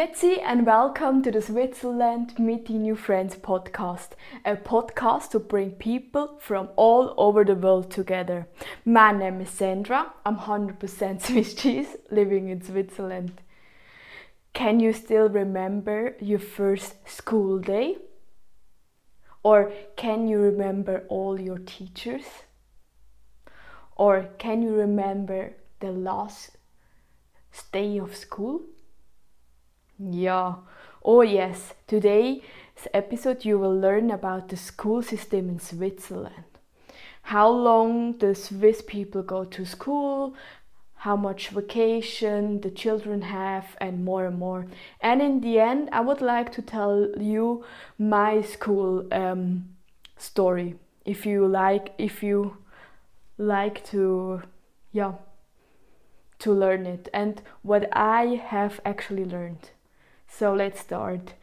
Grüezi and welcome to the Switzerland Meeting New Friends podcast, a podcast to bring people from all over the world together. My name is Sandra, I'm 100% Swiss cheese living in Switzerland. Can you still remember your first school day? Or can you remember all your teachers? Or can you remember the last day of school? Yeah. Oh, yes. Today's episode, you will learn about the school system in Switzerland. How long the Swiss people go to school, how much vacation the children have, and more and more. And in the end, I would like to tell you my school um, story. If you like, if you like to, yeah, to learn it, and what I have actually learned. So let's start.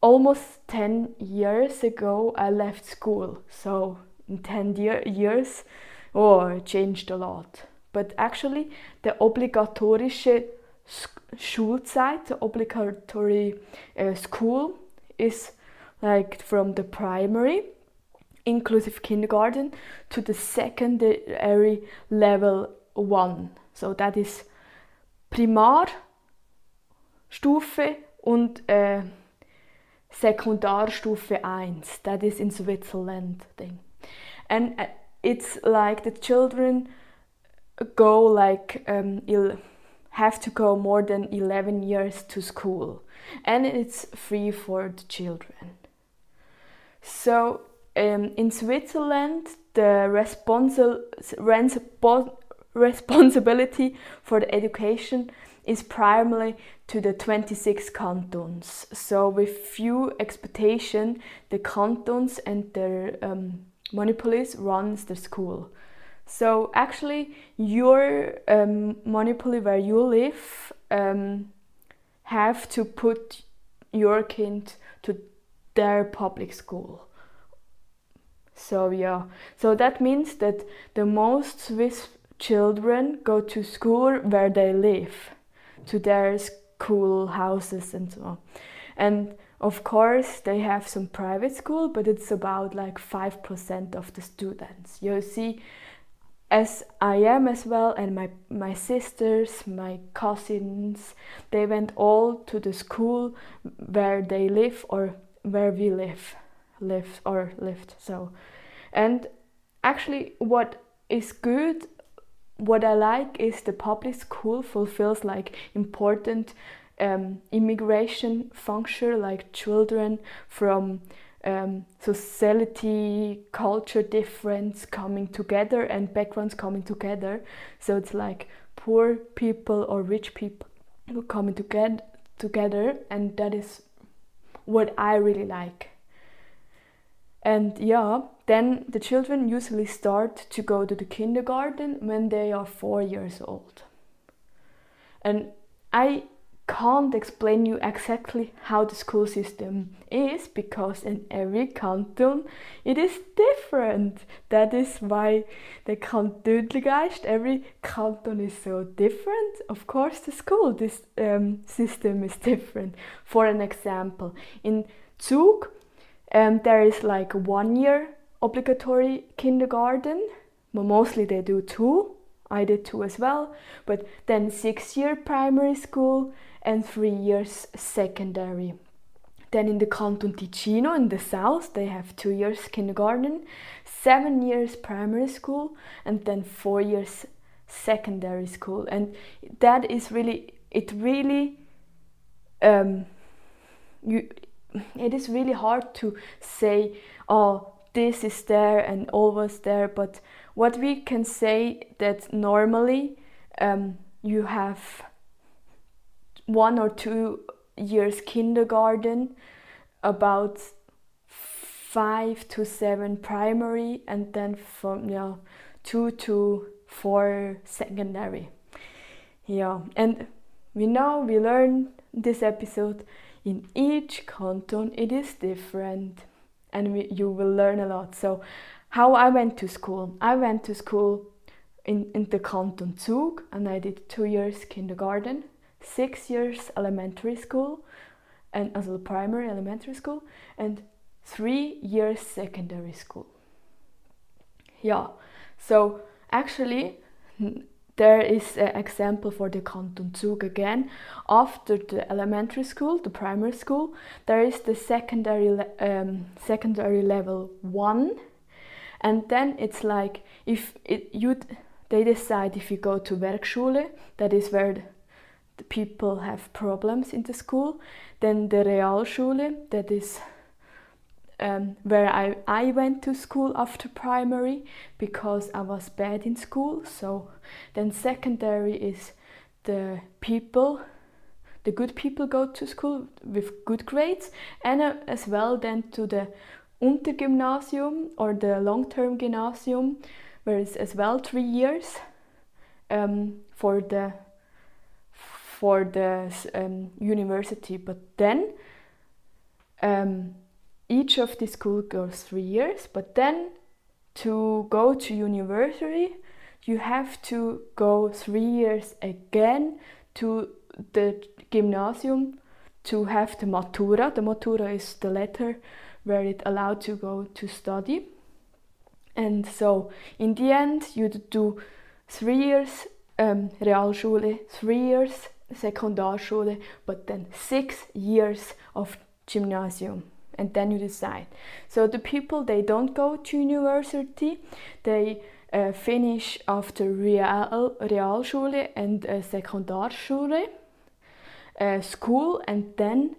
Almost 10 years ago, I left school. So in 10 year, years, oh, changed a lot. But actually, the obligatorische Schulzeit, the obligatory uh, school, is like from the primary, inclusive kindergarten, to the secondary level one. So that is Primar, Stufe und äh, Sekundarstufe 1. That is in Switzerland thing. And uh, it's like the children go like um, have to go more than 11 years to school and it's free for the children. So um, in Switzerland, the responsi- responsibility for the education is primarily to the 26 cantons. So, with few expectation, the cantons and their um, monopolies runs the school. So, actually, your um, monopoly where you live um, have to put your kid to their public school. So yeah, so that means that the most Swiss children go to school where they live to their school houses and so on. And of course, they have some private school, but it's about like 5% of the students. You see, as I am as well, and my, my sisters, my cousins, they went all to the school where they live or where we live, live or lived. So, and actually, what is good what I like is the public school fulfills like important um, immigration function, like children from um, society, culture difference coming together and backgrounds coming together. So it's like poor people or rich people coming together, together, and that is what I really like. And yeah, then the children usually start to go to the kindergarten when they are four years old. And I can't explain you exactly how the school system is because in every canton it is different. That is why the Kantönligeist, every canton is so different. Of course, the school this um, system is different. For an example, in Zug, um, there is like one year obligatory kindergarten. Mostly they do two. I did two as well. But then six year primary school and three years secondary. Then in the Canton Ticino in the south, they have two years kindergarten, seven years primary school, and then four years secondary school. And that is really, it really, um, you, it is really hard to say, oh, this is there and always there but what we can say that normally um, you have one or two years kindergarten about five to seven primary and then from yeah two to four secondary. Yeah and we know we learn this episode in each canton it is different and we, you will learn a lot. So, how I went to school, I went to school in, in the Canton Zug and I did two years kindergarten, six years elementary school and also primary elementary school and three years secondary school. Yeah, so actually there is an example for the Kanton Zug again. After the elementary school, the primary school, there is the secondary um, secondary level one, and then it's like if it, you they decide if you go to Werkschule, that is where the people have problems in the school, then the Realschule, that is um, where I, I went to school after primary because I was bad in school. So then secondary is the people, the good people go to school with good grades, and uh, as well then to the Untergymnasium or the long-term gymnasium, where it's as well three years um, for the for the um, university. But then um, each of the school goes three years, but then to go to university, you have to go three years again to the gymnasium to have the matura. The matura is the letter where it allowed to go to study. And so in the end, you do three years um, Realschule, three years Sekundarschule, but then six years of gymnasium and then you decide. So the people they don't go to university, they uh, finish after Real, Realschule and uh, Sekundarschule uh, school, and then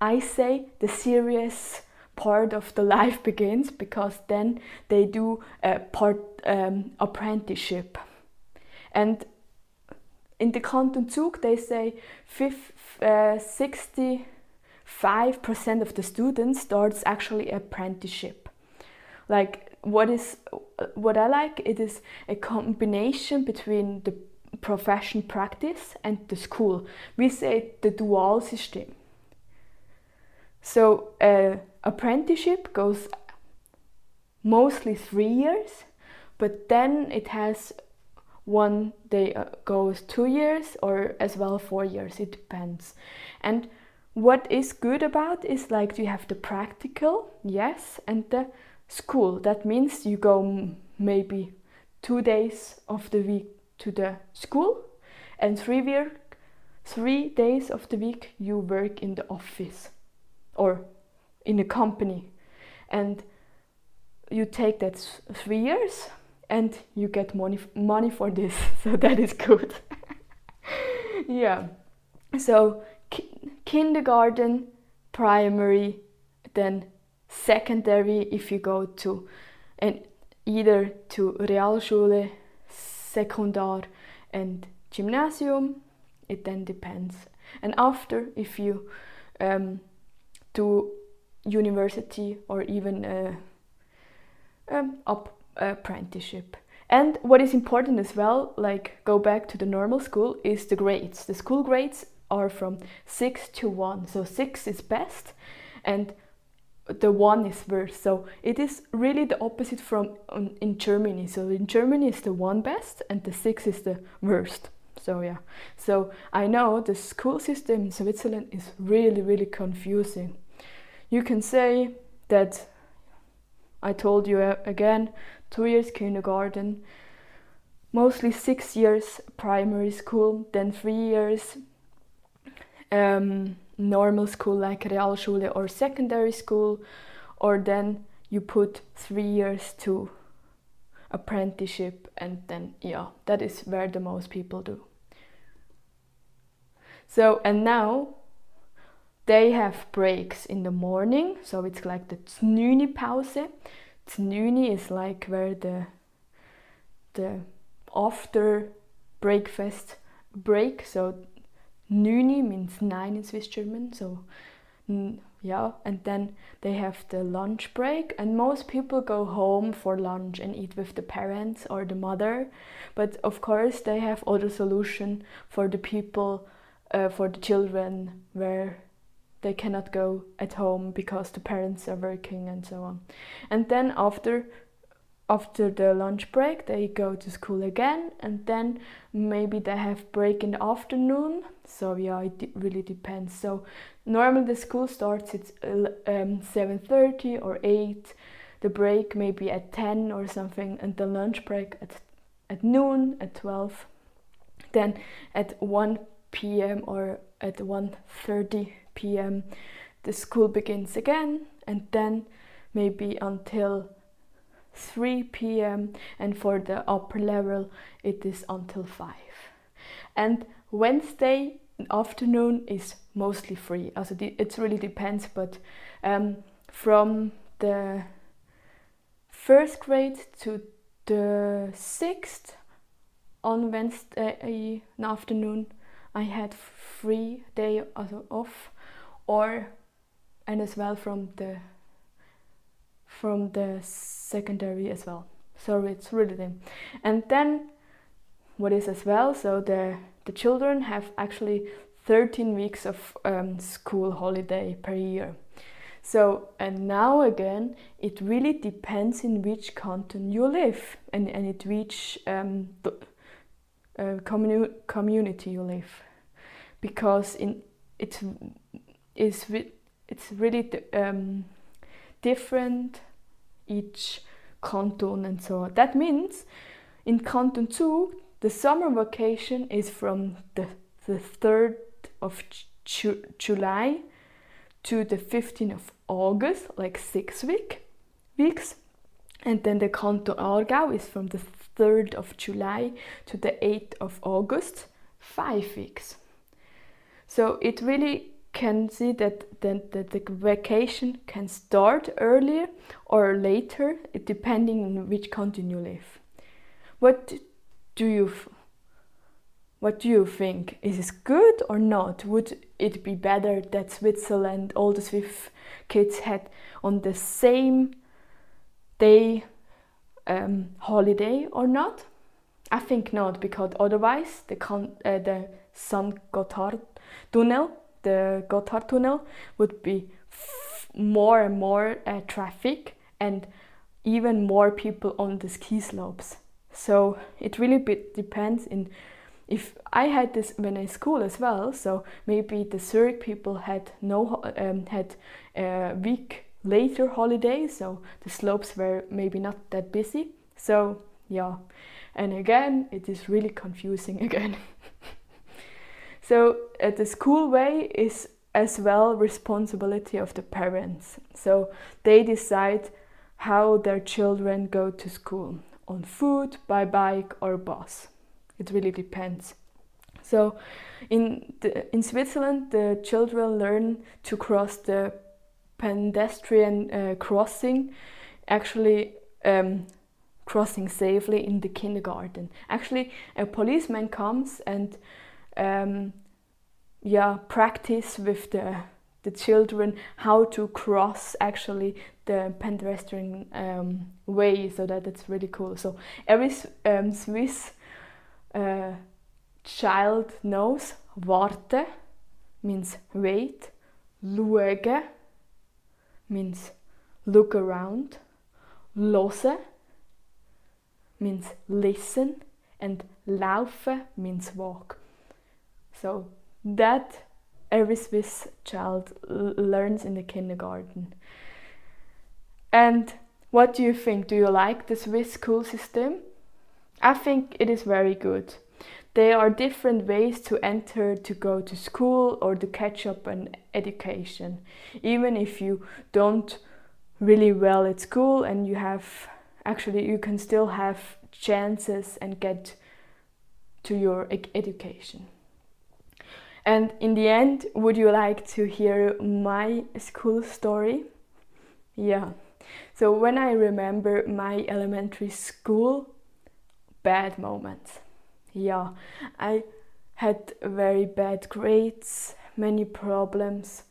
I say the serious part of the life begins because then they do a part um, apprenticeship, and in the Kanton Zug they say 50, uh, 60 5% of the students starts actually apprenticeship. Like what is what i like it is a combination between the profession practice and the school. We say the dual system. So uh, apprenticeship goes mostly three years but then it has one day uh, goes two years or as well four years it depends. And what is good about is like you have the practical, yes, and the school. That means you go maybe two days of the week to the school and three work, three days of the week you work in the office or in a company. And you take that three years and you get money money for this. So that is good. Yeah. So kindergarten, primary, then secondary if you go to and either to Realschule, Sekundar and Gymnasium. It then depends. And after, if you um, do university or even a, um, up apprenticeship. And what is important as well, like go back to the normal school, is the grades. The school grades are from 6 to 1. So 6 is best and the 1 is worst. So it is really the opposite from um, in Germany. So in Germany is the 1 best and the 6 is the worst. So yeah. So I know the school system in Switzerland is really really confusing. You can say that I told you uh, again, 2 years kindergarten, mostly 6 years primary school, then 3 years um, normal school like Realschule or secondary school, or then you put three years to apprenticeship, and then yeah, that is where the most people do. So, and now they have breaks in the morning, so it's like the Znüni Pause. Znüni is like where the the after breakfast break, so Nüni means nine in Swiss German, so yeah, and then they have the lunch break, and most people go home for lunch and eat with the parents or the mother. But of course, they have other solution for the people, uh, for the children, where they cannot go at home because the parents are working and so on. And then after after the lunch break they go to school again and then maybe they have break in the afternoon. So yeah it really depends. So normally the school starts at um, 7.30 or 8 the break maybe at 10 or something and the lunch break at, at noon at 12 then at 1 p.m or at 1.30 p.m the school begins again and then maybe until 3 p.m. and for the upper level it is until 5. And Wednesday afternoon is mostly free. Also it really depends, but um, from the first grade to the sixth on Wednesday afternoon I had free day also off or and as well from the from the secondary as well. So it's really them. And then what is as well, so the, the children have actually 13 weeks of um, school holiday per year. So, and now again, it really depends in which canton you live and, and in which um, uh, communi community you live. Because in, it is it's really um, different each canton and so on. That means in Canton Zug, the summer vacation is from the, the 3rd of Ju July to the 15th of August, like six week, weeks. And then the Canton Aargau is from the 3rd of July to the 8th of August, five weeks. So it really can see that the, the, the vacation can start earlier or later, depending on which country you live. What do you what do you think? Is this good or not? Would it be better that Switzerland, all the Swiss kids had on the same day um, holiday or not? I think not, because otherwise the, uh, the St. Gotthard tunnel the Gotthard Tunnel would be more and more uh, traffic and even more people on the ski slopes. So it really depends in if I had this when I school as well. So maybe the Zurich people had no um, had a week later holiday, so the slopes were maybe not that busy. So yeah, and again it is really confusing again. So uh, the school way is as well responsibility of the parents. So they decide how their children go to school on foot, by bike or bus. It really depends. So in the, in Switzerland, the children learn to cross the pedestrian uh, crossing, actually um, crossing safely in the kindergarten. Actually, a policeman comes and um, yeah practice with the the children how to cross actually the pedestrian um, way so that it's really cool. So every um, Swiss uh, child knows warte means wait luege means look around lose means listen and laufe means walk so that every Swiss child learns in the kindergarten. And what do you think? Do you like the Swiss school system? I think it is very good. There are different ways to enter to go to school or to catch up on education. Even if you don't really well at school and you have actually you can still have chances and get to your education. And in the end, would you like to hear my school story? Yeah. So when I remember my elementary school, bad moments. Yeah, I had very bad grades, many problems.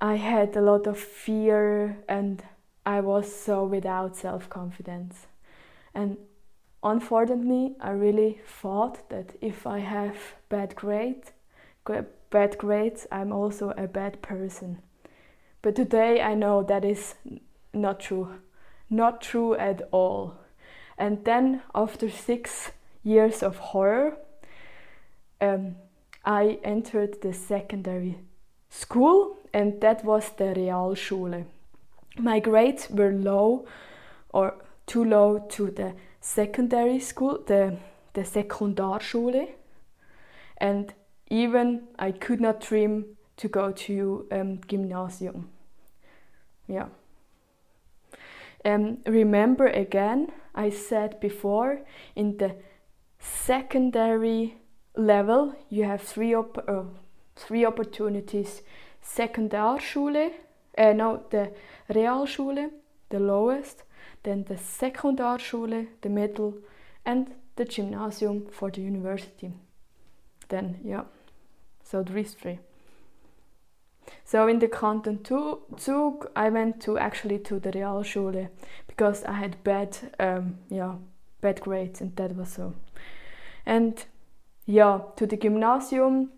I had a lot of fear and I was so without self confidence. And unfortunately, I really thought that if I have bad grades, bad grades, I'm also a bad person. But today I know that is not true. not true at all. And then after six years of horror, um, I entered the secondary school, and that was the Realschule. My grades were low or too low to the secondary school, the, the Sekundarschule, and even I could not dream to go to um, gymnasium. Yeah. Um, remember again, I said before, in the secondary level, you have three, op- uh, three opportunities. Sekundarschule, uh, no, the Realschule, the lowest, then the Sekundarschule, the middle, and the gymnasium for the university. Then, yeah, so three. So in the Kanton Zug, I went to actually to the Realschule because I had bad, um, yeah, bad grades, and that was so. And yeah, to the Gymnasium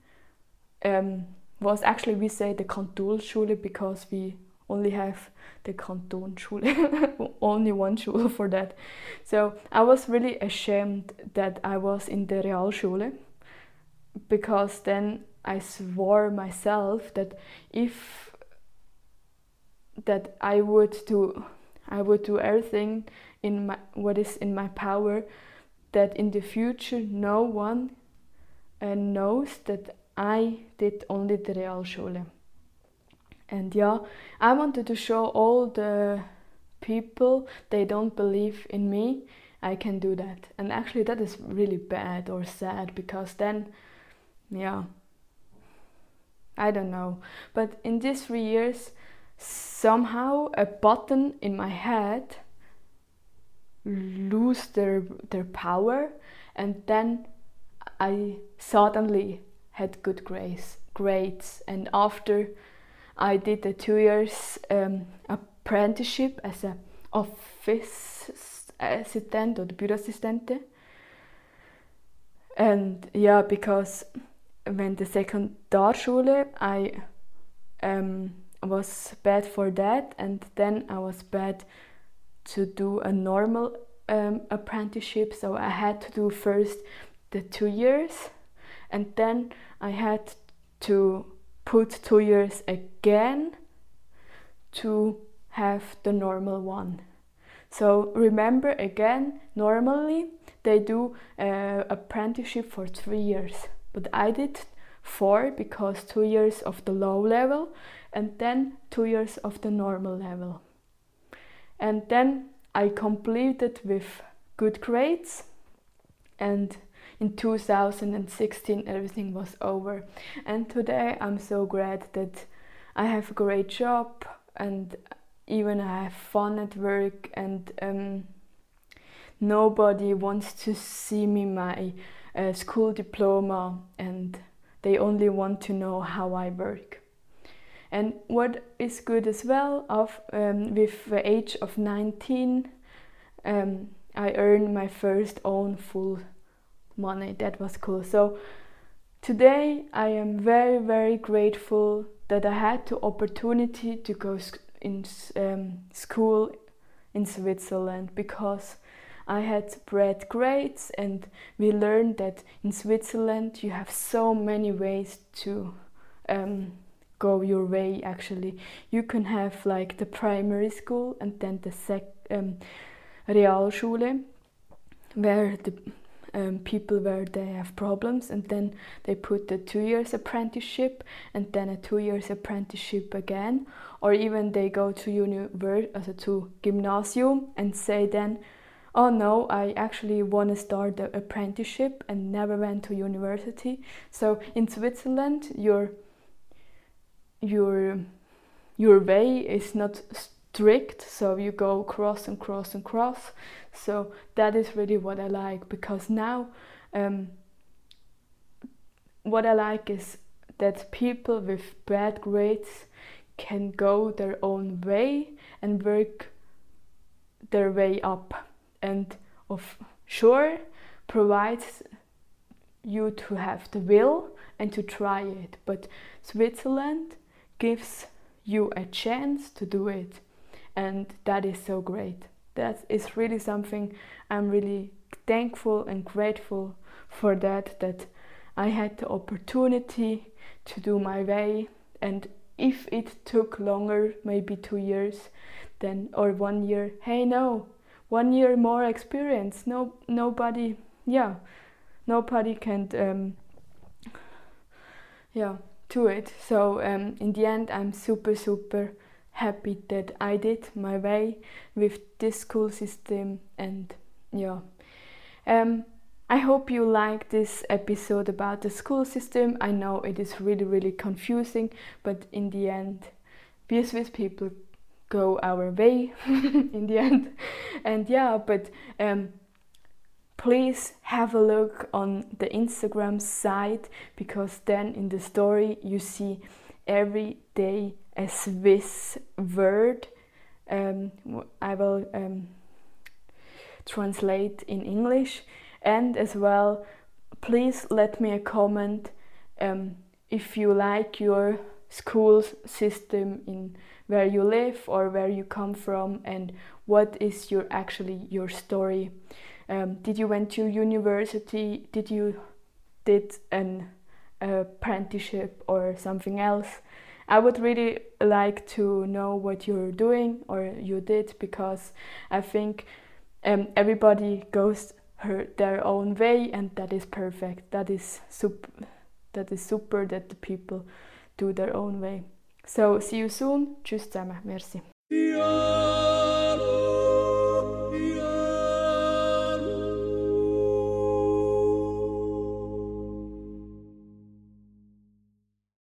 um, was actually we say the Kantonsschule because we only have the Kantonsschule, only one schule for that. So I was really ashamed that I was in the Realschule because then I swore myself that if that I would do I would do everything in my what is in my power that in the future no one uh, knows that I did only the Realschule. And yeah, I wanted to show all the people they don't believe in me, I can do that. And actually that is really bad or sad because then yeah, I don't know. But in these three years, somehow a button in my head lose their their power, and then I suddenly had good grades. Grades, and after I did a two years um, apprenticeship as a office assistant or the Büroassistente. And yeah, because when the Sekundarschule, I um, was bad for that, and then I was bad to do a normal um, apprenticeship. So I had to do first the two years, and then I had to put two years again to have the normal one. So remember again, normally they do uh, apprenticeship for three years but I did four because two years of the low level and then two years of the normal level. And then I completed with good grades and in 2016 everything was over and today I'm so glad that I have a great job and even I have fun at work and um, nobody wants to see me my a school diploma and they only want to know how I work. And what is good as well, of um, with the age of 19, um, I earned my first own full money. That was cool. So today I am very very grateful that I had the opportunity to go in um, school in Switzerland because I had bred grades, and we learned that in Switzerland you have so many ways to um, go your way. Actually, you can have like the primary school and then the sec um, Realschule, where the um, people where they have problems and then they put the two years apprenticeship and then a two years apprenticeship again or even they go to university uh, to gymnasium and say then oh no, I actually want to start the apprenticeship and never went to university. So in Switzerland, your your your way is not strict, so you go cross and cross and cross. So that is really what I like because now um, what I like is that people with bad grades can go their own way and work their way up and of sure provides you to have the will and to try it. But switzerland gives you a chance to do it and that is so great. That is really something I'm really thankful and grateful for that that I had the opportunity to do my way. And if it took longer maybe 2 years then or 1 year hey no 1 year more experience. No nobody yeah nobody can um, yeah to it. So um, in the end I'm super super happy that I did my way with this school system and yeah. Um, I hope you like this episode about the school system. I know it is really, really confusing, but in the end, we Swiss people go our way in the end. And yeah, but um, please have a look on the Instagram site because then in the story you see every day a Swiss word. Um, I will um, translate in English and as well please let me a comment um, if you like your school system in where you live or where you come from and what is your actually your story. Um, did you went to university? Did you did an apprenticeship or something else? I would really like to know what you're doing or you did because i think um, everybody goes her their own way and that is perfect. That is super that is super that the people do their own way. So see you soon. Tschüss zusammen. Merci